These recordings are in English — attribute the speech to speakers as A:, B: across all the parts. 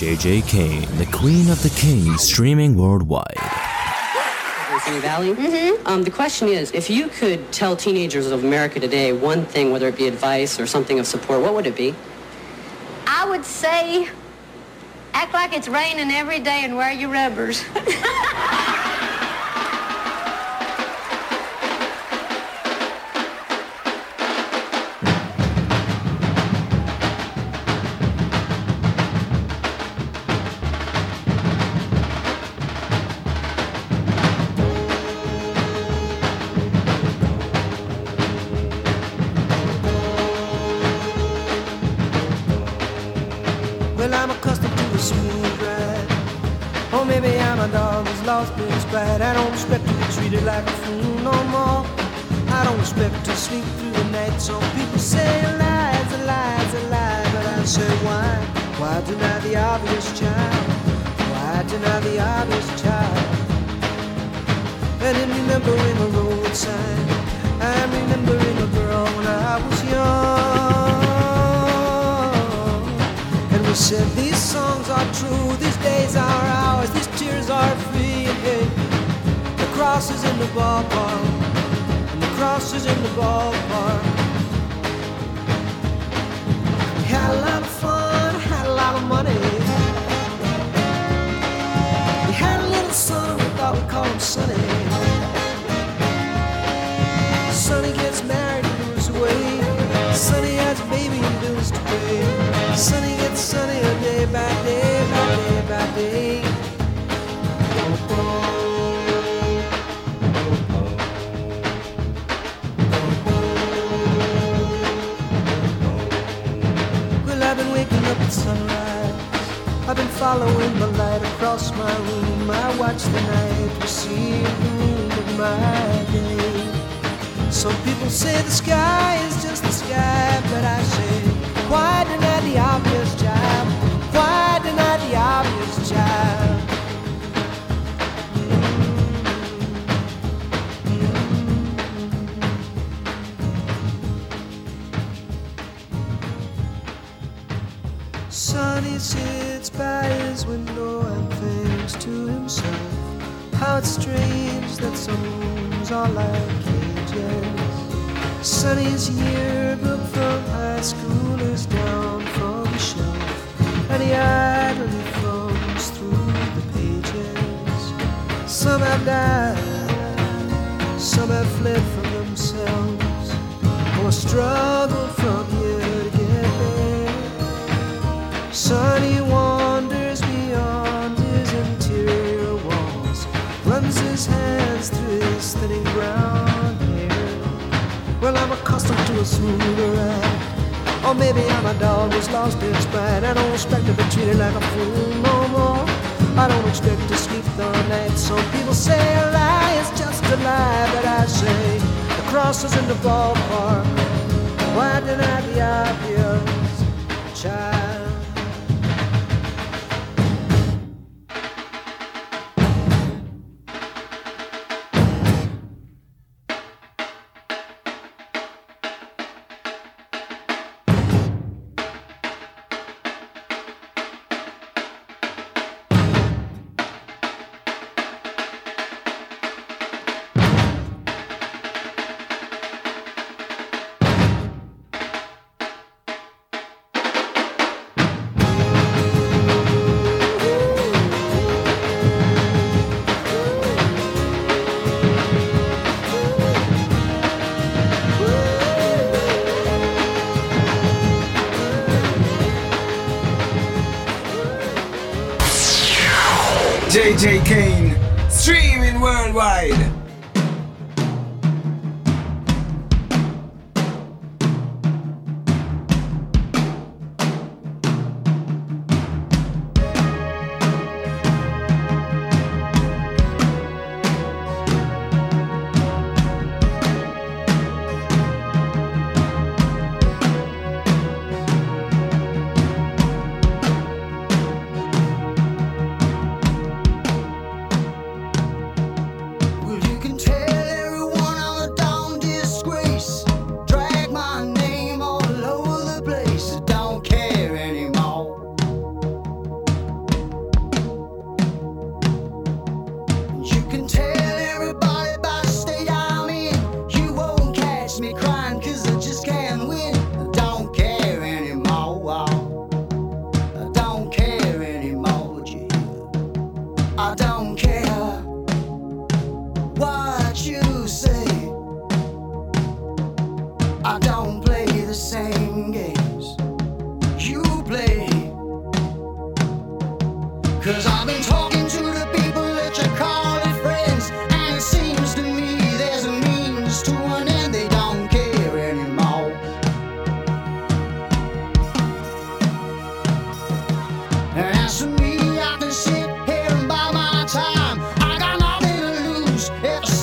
A: JJ Kane, the Queen of the Kings, streaming worldwide.
B: Sunny Valley. Mm-hmm. Um, the question is, if you could tell teenagers of America today one thing, whether it be advice or something of support, what would it be?
C: I would say act like it's raining every day and wear your rubbers.
D: its. I don't expect to be treated like a fool no more. I don't expect to sleep through the night. Some people say lies, lies, lies. But I say why? Why deny the obvious child? Why deny the obvious child? And in remembering a road sign, I'm remembering a girl when I was young. And we said these songs are true, these days are ours, these tears are free. Cross is in the ballpark, and the cross is in the ballpark. We had a lot of fun, had a lot of money. We had a little son, we thought we'd call him Sonny. Sonny gets married and moves away. Sonny has a baby and bills to pay. Sonny gets sunnier day by day I've been waking up at sunrise. I've been following the light across my room. I watch the night receive the moon of my day. Some people say the sky is just the sky, but I say, why deny the obvious child? Why deny the obvious child? Sits by his window and thinks to himself how it's strange that some rooms are like cages. Sonny's yearbook from high school is down from the shelf, and he idly thumbs through the pages. Some have died, some have fled from themselves, or struggled hair. Well, I'm accustomed to a smoother ride. Or maybe I'm a dog who's lost its pride. I don't expect to be treated like a fool no more. I don't expect to sleep the night. Some people say a lie is just a lie, but I say the cross is in the ballpark. Why deny the obvious,
E: JJ Kane,
D: It's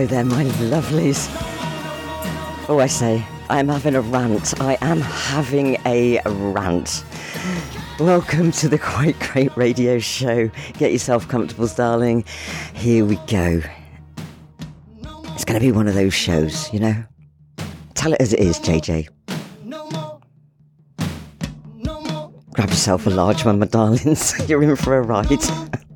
F: Hello there, my lovelies. Oh, I say, I am having a rant. I am having a rant. Welcome to the Quite Great Radio Show. Get yourself comfortable, darling. Here we go. It's going to be one of those shows, you know? Tell it as it is, JJ. Grab yourself a large one, my darlings. You're in for a ride.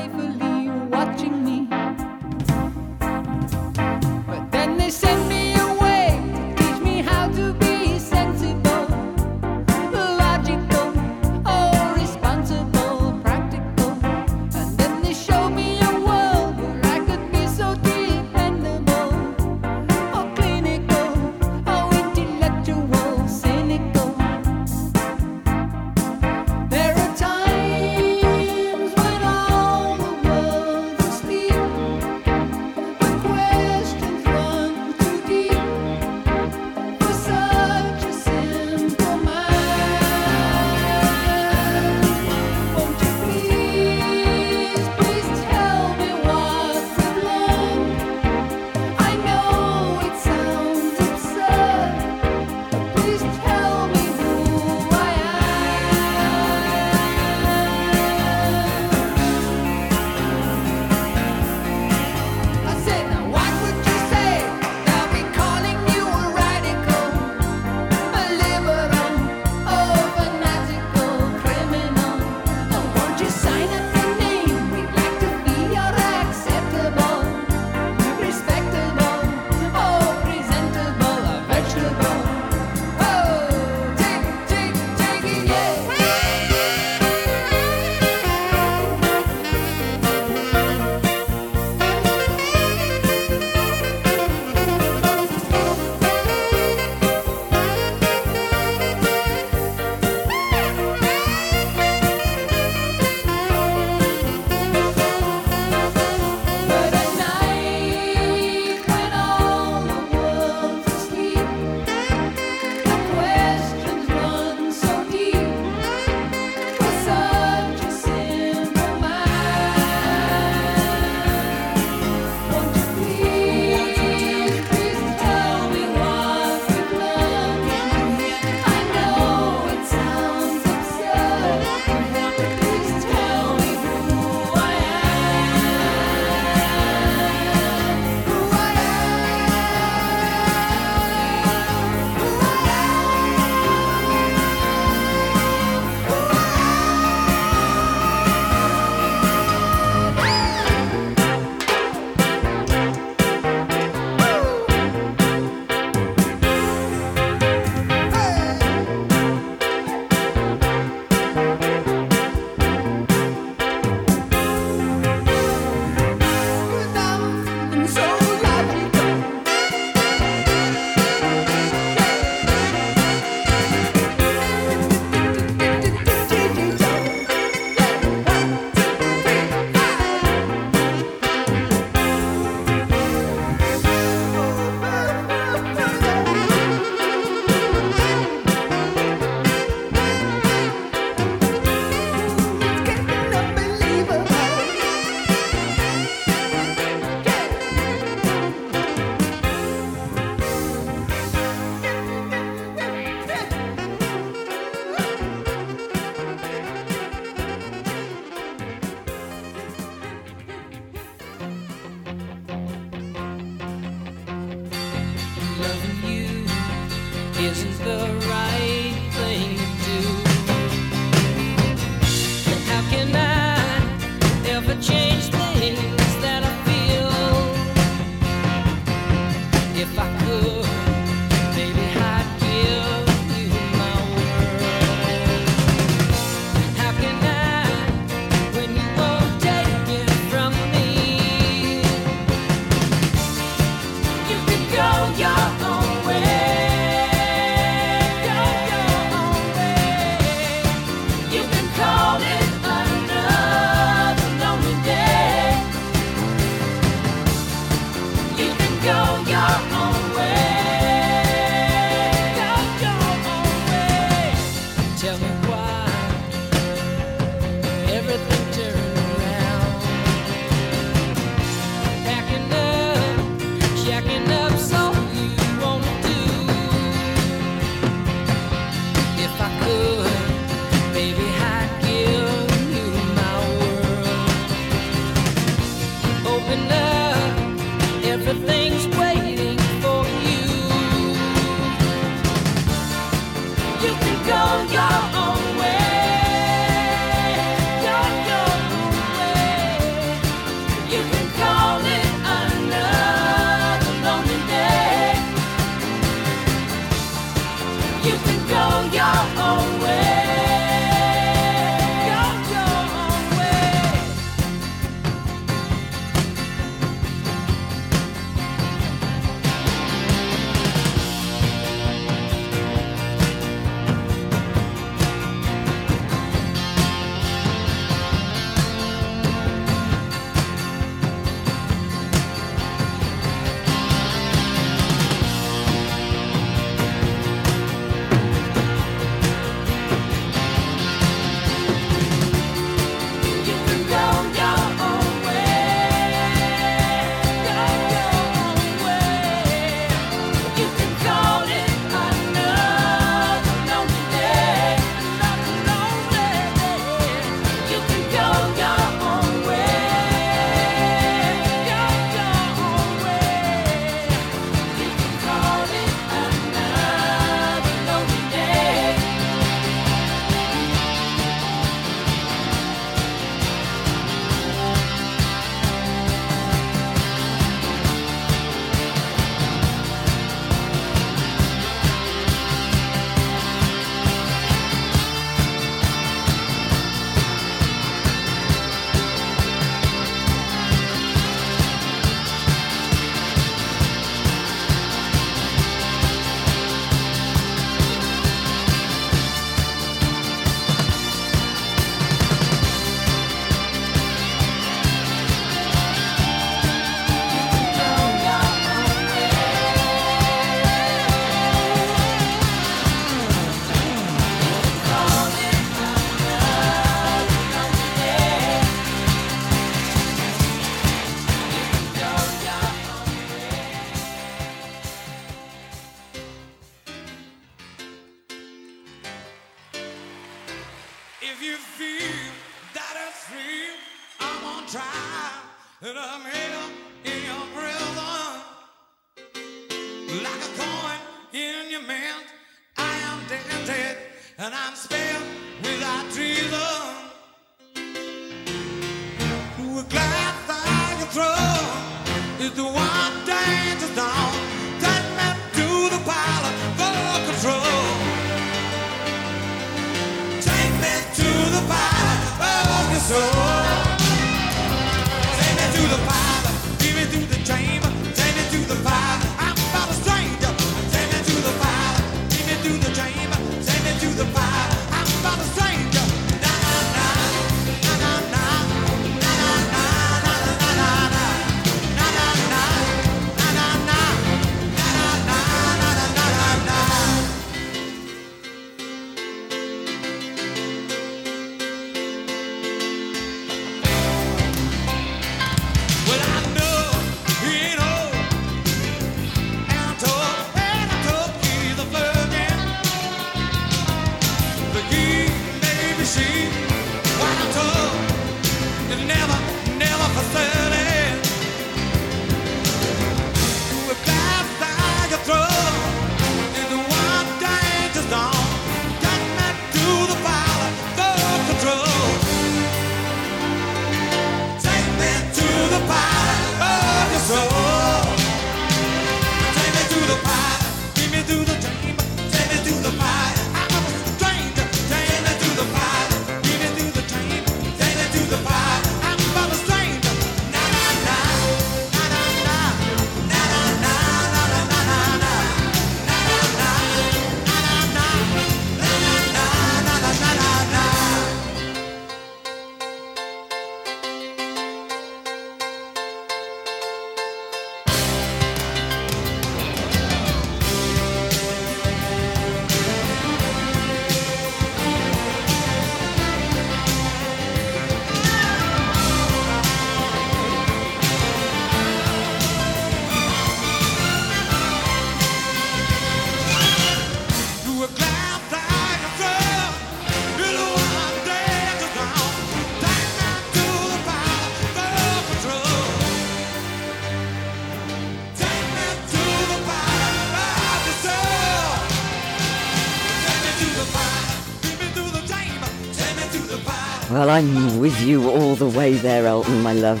G: Well, I'm
H: with you all the way there, Elton, my love.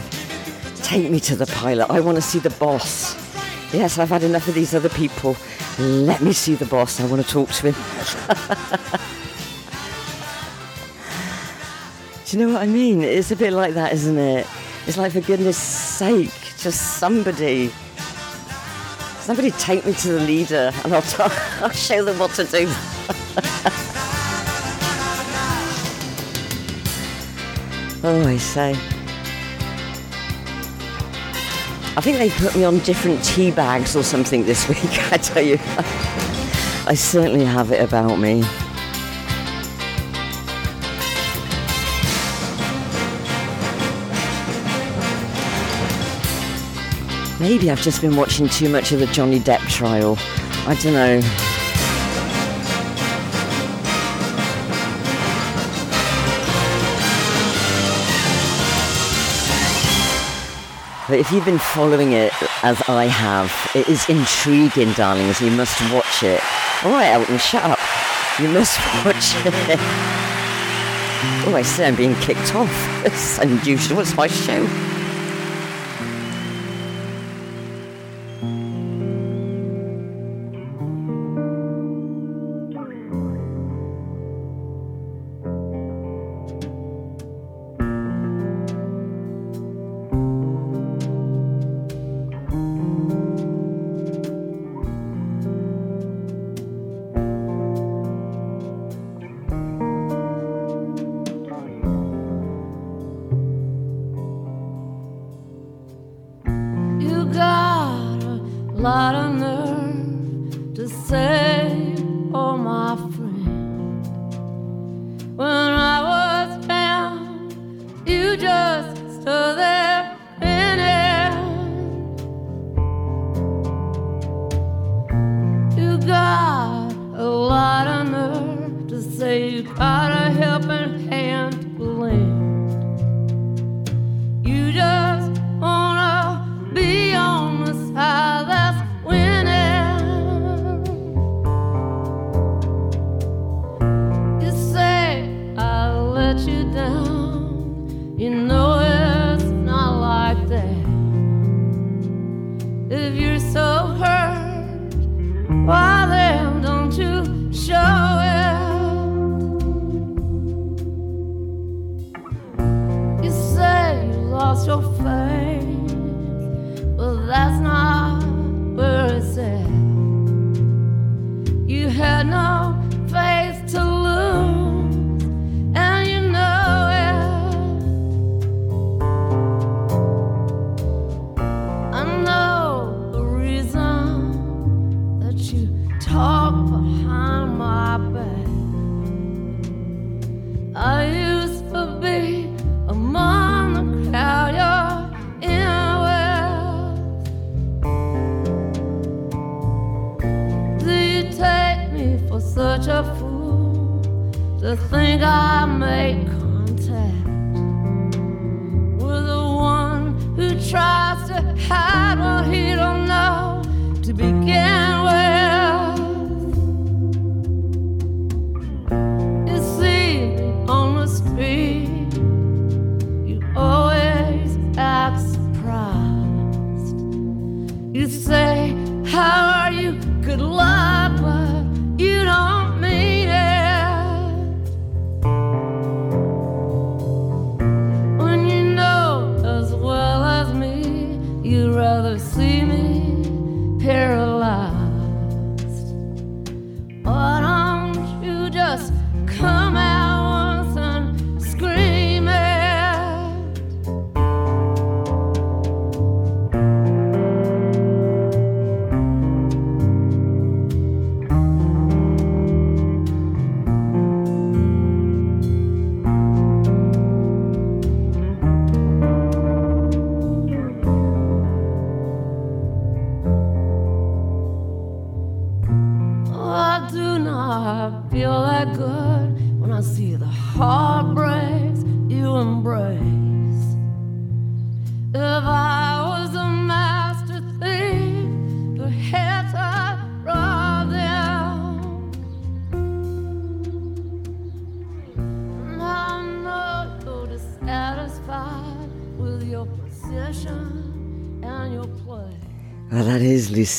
H: Take me to the pilot. I want to see the boss. Yes, I've had enough of these other people. Let me see the boss. I want to talk to him. Do you know what I mean? It's a bit like that, isn't it? It's like, for goodness sake, just somebody. Somebody take me to the leader and I'll, I'll show them what to do. Oh, I say. I think they put me on different tea bags or something this week, I tell you. I certainly have it about me. Maybe I've just been watching too much of the Johnny Depp trial. I don't know. But if you've been following it as I have, it is intriguing, darlings. You must watch it. All right, Elton, shut up. You must watch it. Oh, I say I'm being kicked off. It's unusual. It's my show.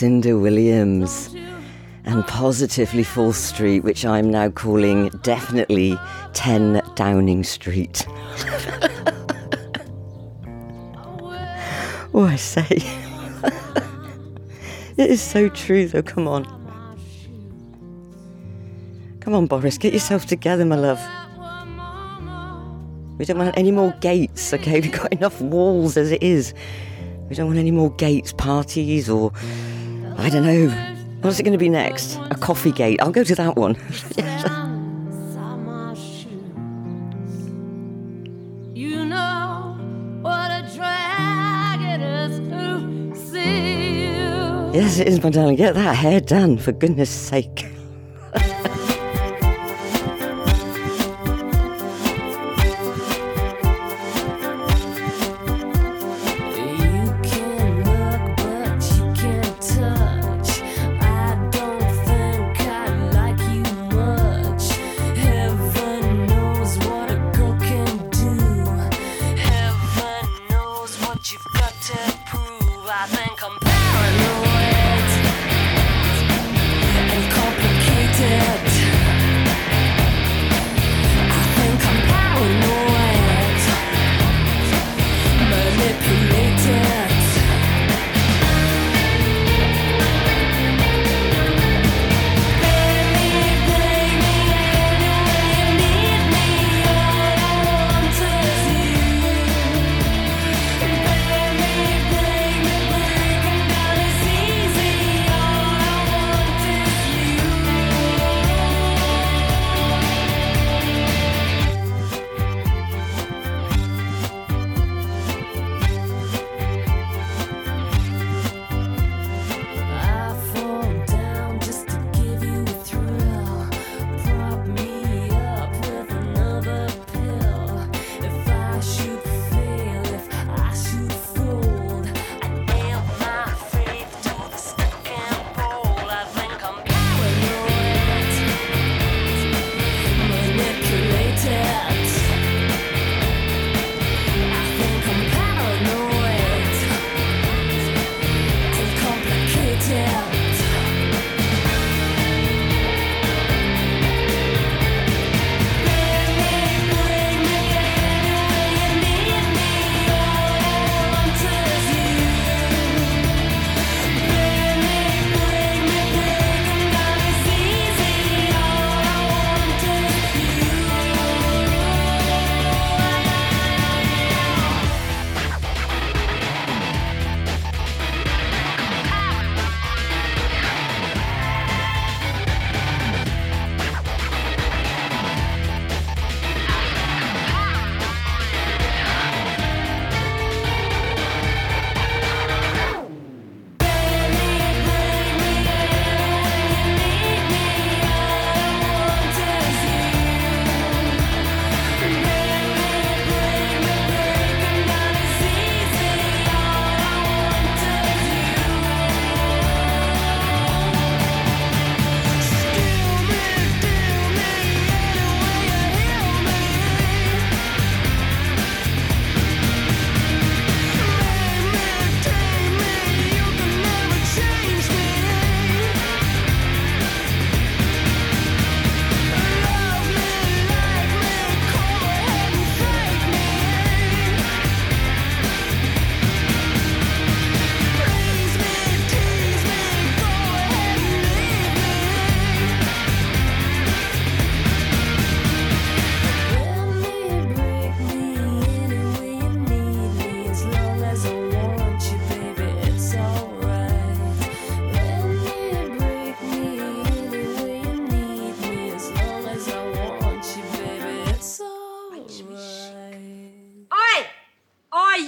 H: Lucinda Williams and positively 4th Street, which I'm now calling definitely 10 Downing Street. oh, I say. it is so true, though. Come on. Come on, Boris, get yourself together, my love. We don't want any more gates, okay? We've got enough walls as it is. We don't want any more gates parties or I don't know. What's it going to be next? A coffee gate. I'll go to that one.
I: Inside my shoes. You know what a drag it is to see you.
H: yes, it is, my darling. Get that hair done, for goodness sake.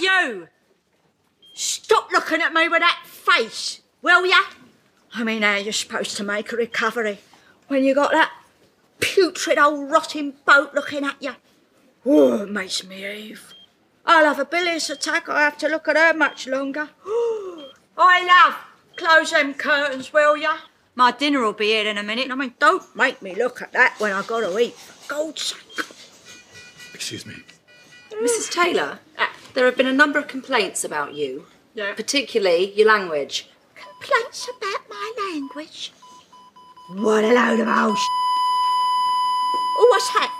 I: You!
J: Stop looking at me with that face, will ya? I mean, how you supposed to make a recovery when you got that putrid old rotting boat looking at you? Oh, it makes me heave. I'll have a bilious attack. I have to look at her much longer. I love, close them curtains, will ya? My dinner'll be here in a minute. I mean, don't make me look at that when I've got to eat. For God's sake.
K: Excuse me.
L: Mrs. Taylor?
J: Ah,
K: There have been a number of complaints about you,
J: Yeah.
K: particularly your language.
J: Complaints about my language? What a load of old sh- Oh, what's that?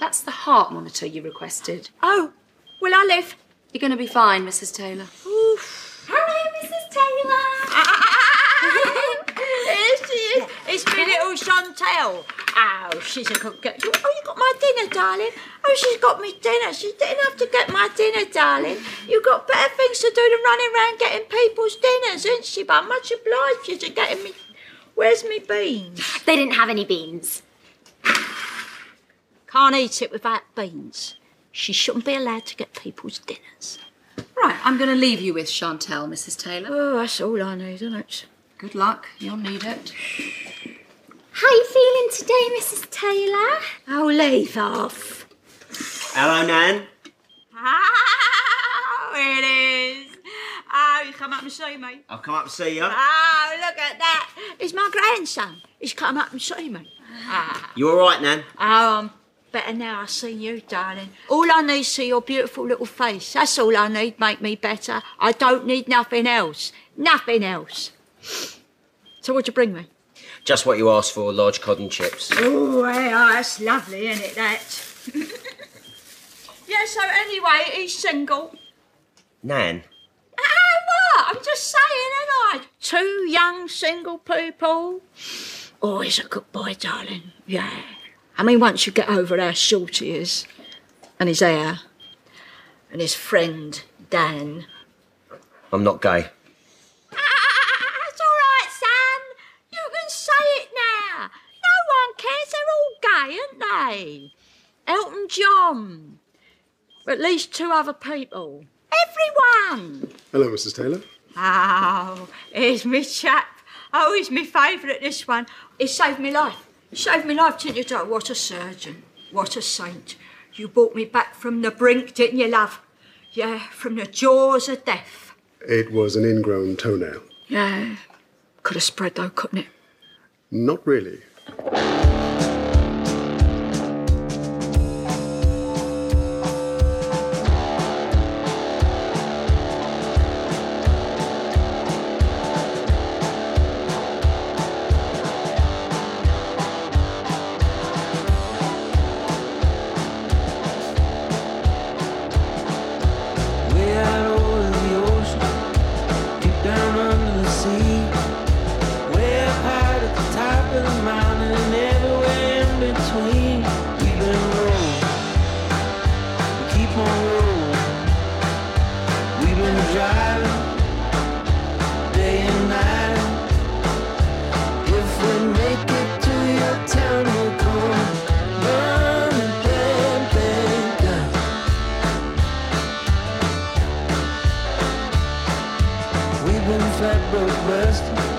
K: That's the heart monitor you requested.
J: Oh, will I live?
K: You're going to be fine, Mrs. Taylor.
J: It's me little Chantel. Oh, she's a good girl. Oh, you got my dinner, darling. Oh, she's got me dinner. She didn't have to get my dinner, darling. You've got better things to do than running around getting people's dinners, isn't she? But I'm much obliged you to getting me. Where's me beans?
L: They didn't have any beans.
J: Can't eat it without beans. She shouldn't be allowed to get people's dinners.
K: Right, I'm going to leave you with Chantel, Mrs. Taylor.
J: Oh, that's all I need, isn't it?
K: Good luck. You'll need it.
L: How are you feeling today, Mrs. Taylor?
J: Oh, leave off.
M: Hello, Nan.
J: Oh, it is. Oh, you come up and see me.
M: I'll come up and see you.
J: Oh, look at that. It's my grandson. He's come up and see me. Ah.
M: You all right, Nan?
J: Oh, I'm better now I've seen you, darling. All I need is see your beautiful little face. That's all I need, make me better. I don't need nothing else. Nothing else. So what'd you bring me?
M: Just what you asked for, large cod and chips.
J: Oh, yeah, that's lovely, isn't it, that? yeah, so anyway, he's single.
M: Nan,
J: Ah, what? I'm just saying, ain't I? Two young single people. Oh, he's a good boy, darling. Yeah. I mean, once you get over how short he is, and his hair, and his friend, Dan.
M: I'm not gay.
J: That's all right, son. You can say it now. No one cares. They're all gay, aren't they? Elton John. At least two other people. Everyone.
N: Hello, Mrs. Taylor.
J: Oh, here's me chap. Oh, he's my favourite, this one. He saved me life. He saved me life, didn't you, Doc? What a surgeon. What a saint. You brought me back from the brink, didn't you, love? Yeah, from the jaws of death.
N: It was an ingrown toenail.
J: Yeah. Could have spread, though, couldn't it?
N: Not really.
D: Broke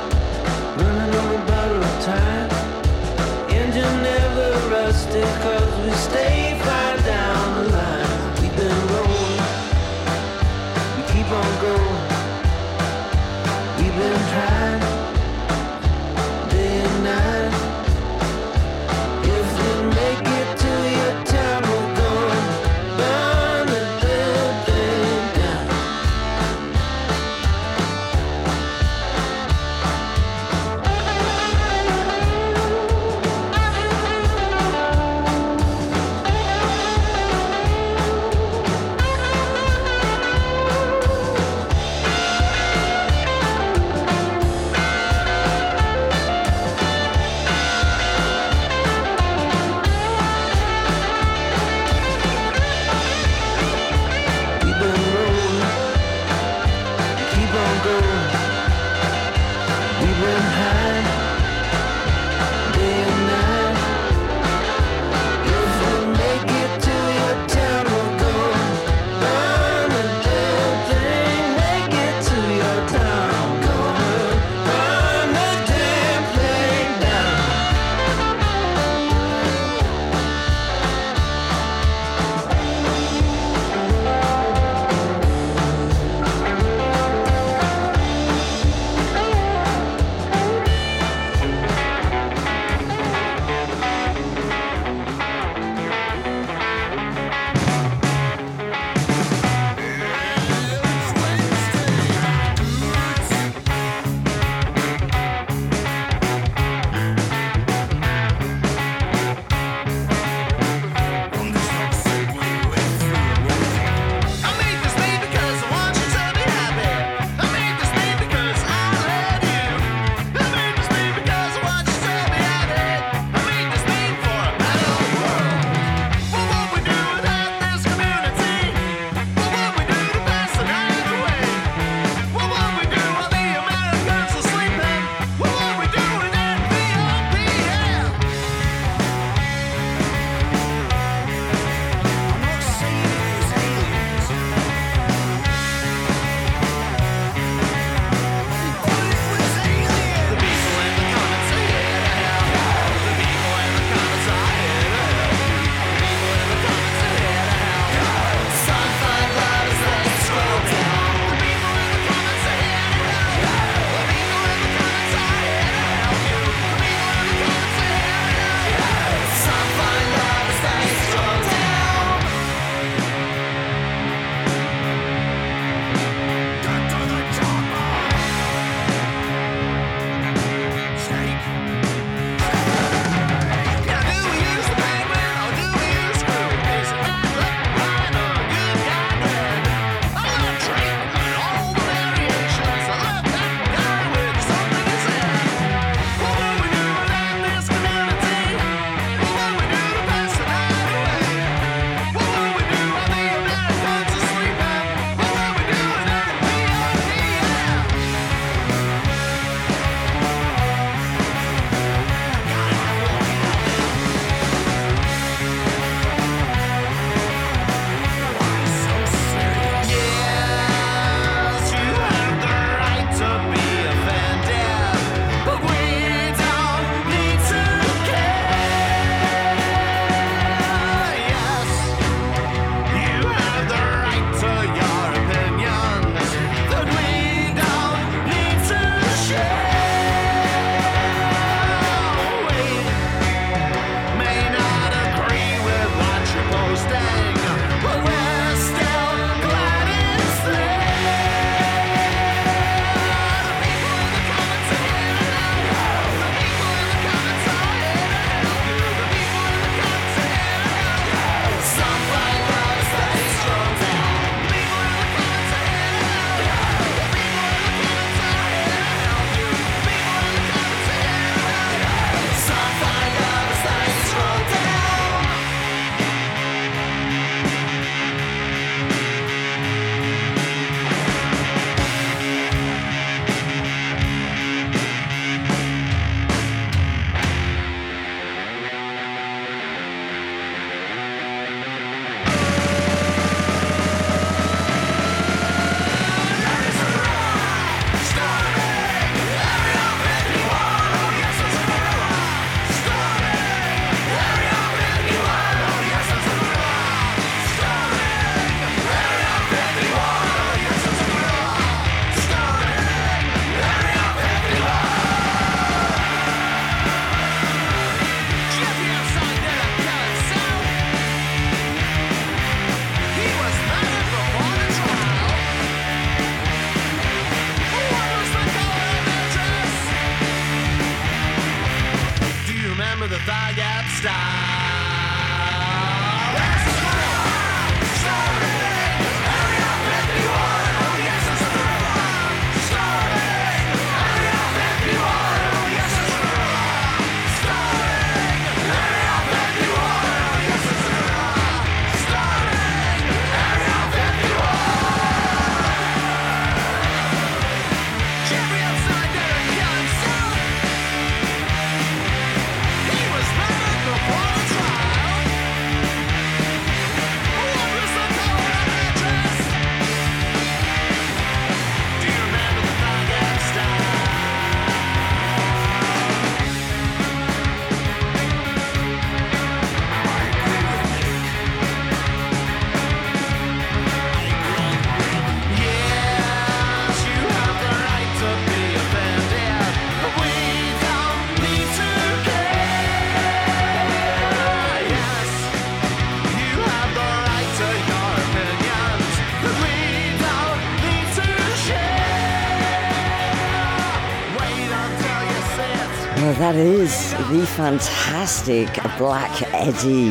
D: the
O: fantastic Black Eddy.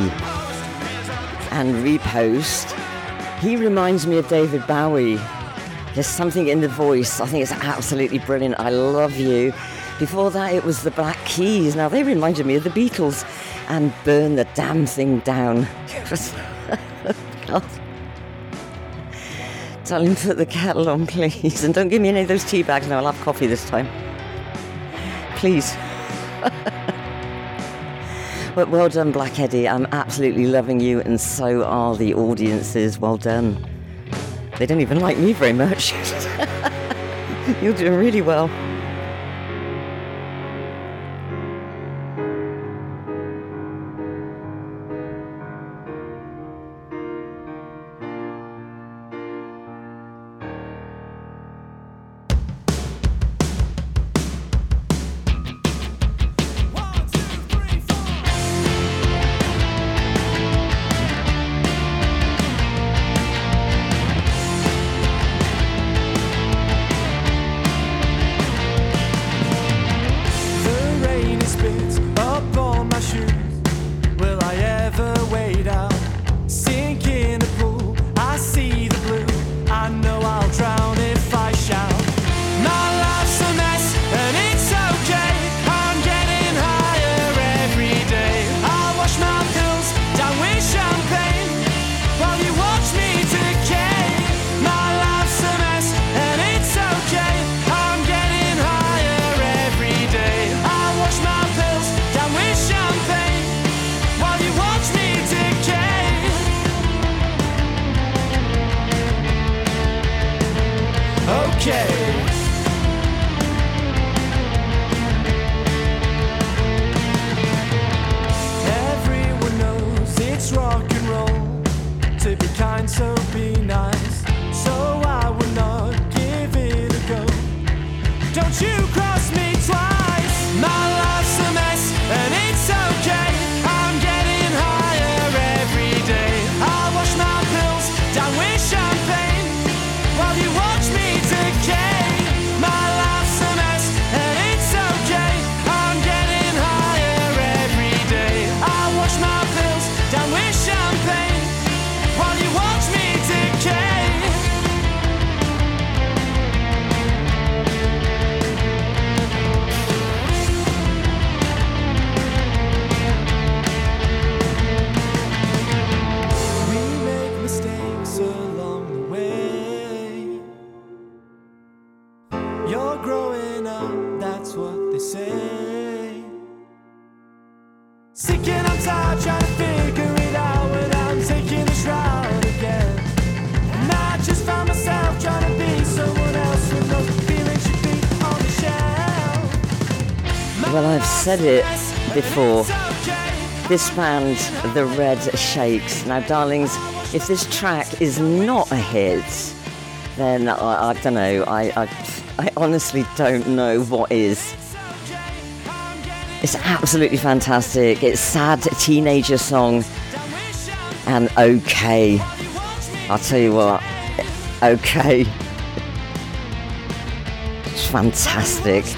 O: And Repost. He reminds me of David Bowie. There's something in the voice. I think it's absolutely brilliant. I love you. Before that, it was the Black Keys. Now, they reminded me of the Beatles and Burn the Damn Thing Down. God. Darling, put the kettle on, please. And don't give me any of those tea bags now. I'll have coffee this time. Please. But well done, Black Eddy. I'm absolutely loving you, and so are the audiences. Well done. They don't even like me very much. You're doing really well.
H: Growing up, that's what they say. Sick and I'm tired trying to figure it out when I'm taking the shroud again. And I just myself trying to be someone else with no should be on the shelf.
O: Well, I've said it before. This band, The Red Shakes. Now, darlings, if this track is not a hit, then I, I don't know. I, I, I honestly don't know what is. It's absolutely fantastic. It's sad teenager song, and okay. I'll tell you what. Okay. It's fantastic.
H: It's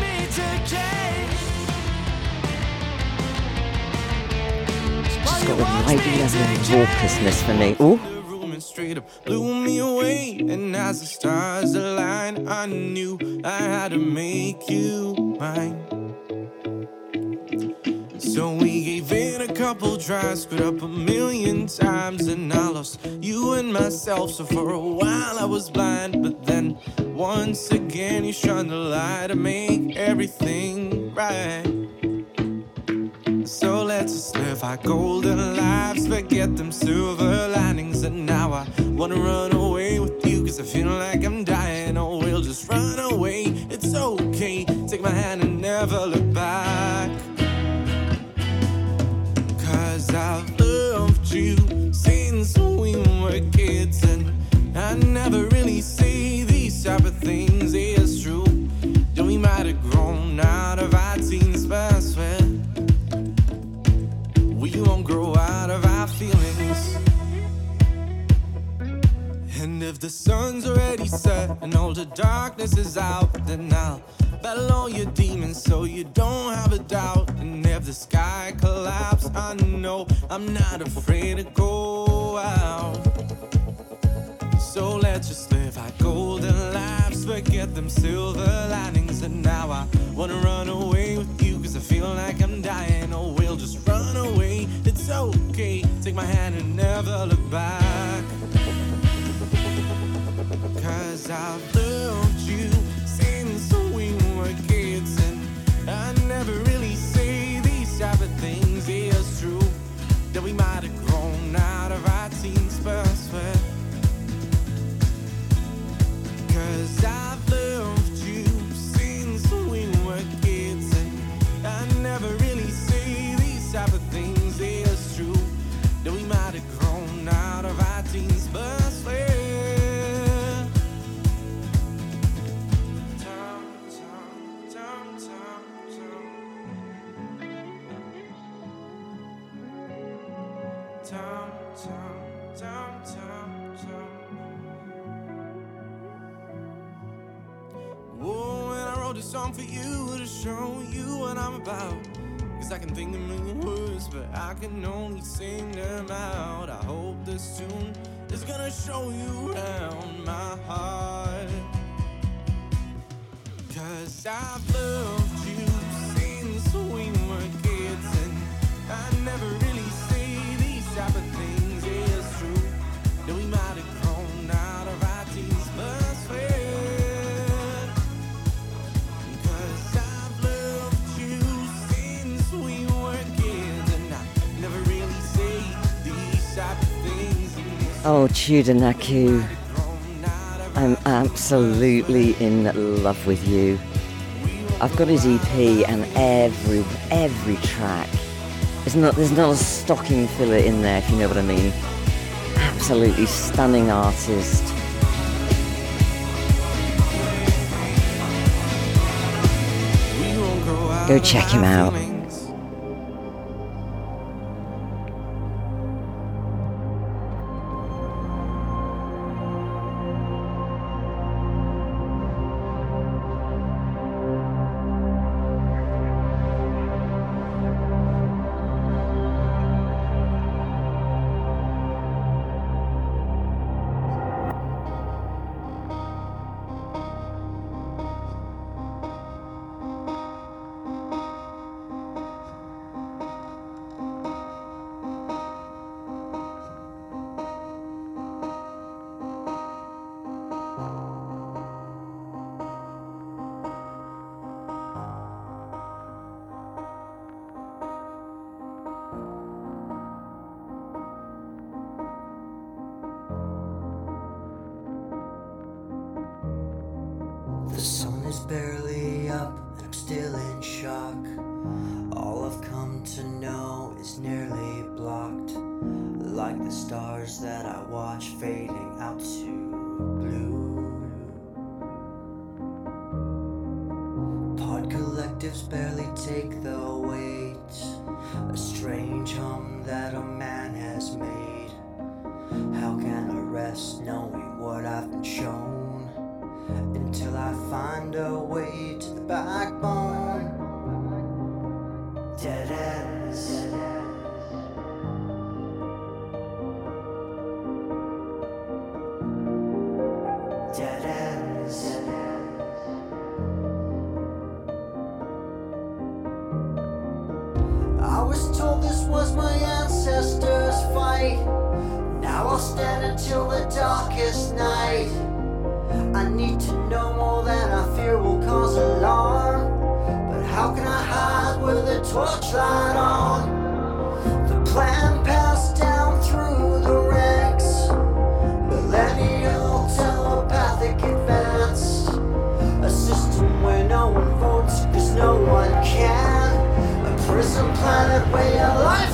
H: got the right level of raucousness for me. Ooh.
P: Straight up blew me away. And as the stars aligned, I knew I had to make you mine. So we gave in a couple tries, screwed up a million times, and I lost you and myself. So for a while I was blind, but then once again you shone the light to make everything right. So let's just live our golden lives, forget them silver linings. And now I wanna run away with you, cause I feel like I'm dying. Oh, we'll just run away, it's okay. Take my hand and never look back. Cause I've loved you since we were kids, and I never really say these type of things. It's true, that we might if the sun's already set and all the darkness is out, then I'll battle all your demons so you don't have a doubt. And if the sky collapses, I know I'm not afraid to go out. So let's just live our golden lives, forget them silver linings. And now I wanna run away with you, cause I feel like I'm dying. Oh, we'll just run away, it's okay. Take my hand and never look back. Cause I've song for you to show you what I'm about. Cause I can think a million words, but I can only sing them out. I hope this tune is gonna show you around my heart. Cause I've loved
H: Oh, Tudor Nacu. I'm absolutely in love with you. I've got his EP and every every track. There's not there's not a stocking filler in there if you know what I mean. Absolutely stunning artist. Go check him out.
Q: Darkest night. I need to know more than I fear will cause alarm. But how can I hide with a torchlight on? The plan passed down through the ranks. Millennial telepathic advance. A system where no one votes cause no one can. A prison planet where your life's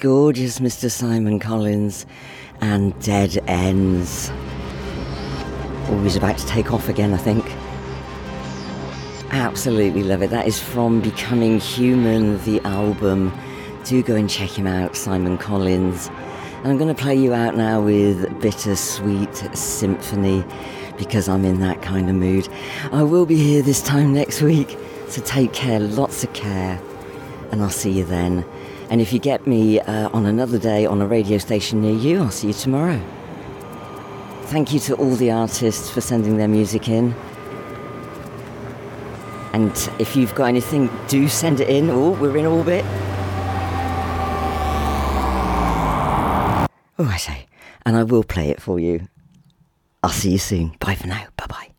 G: gorgeous Mr. Simon Collins and Dead Ends. Always about to take off again, I think. Absolutely love it. That is from Becoming Human, the album. Do go and check him out, Simon Collins. And I'm going to play you out now with Bittersweet Symphony because I'm in that kind of mood. I will be here this time next week, so take care, lots of care, and I'll see you then. And if you get me uh, on another day on a radio station near you, I'll see you tomorrow. Thank you to all the artists for sending their music in. And if you've got anything, do send it in. Oh, we're in orbit. Oh, I say. And I will play it for you. I'll see you soon. Bye for now. Bye bye.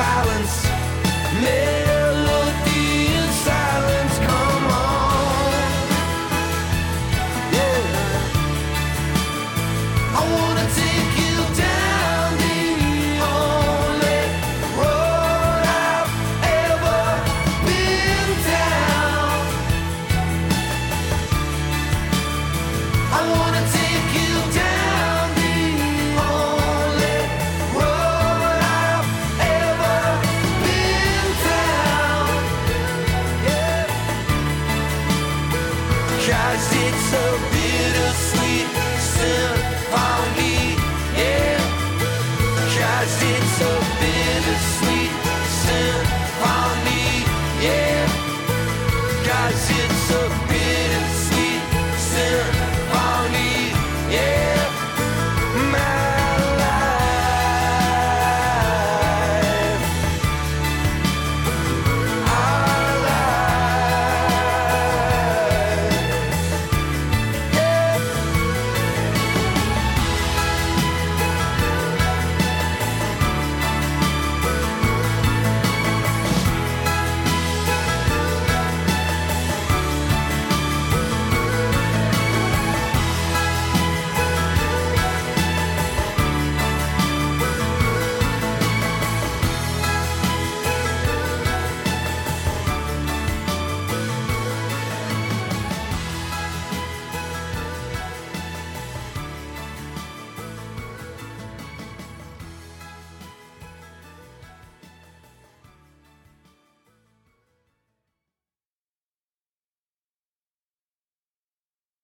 G: Violence, melody.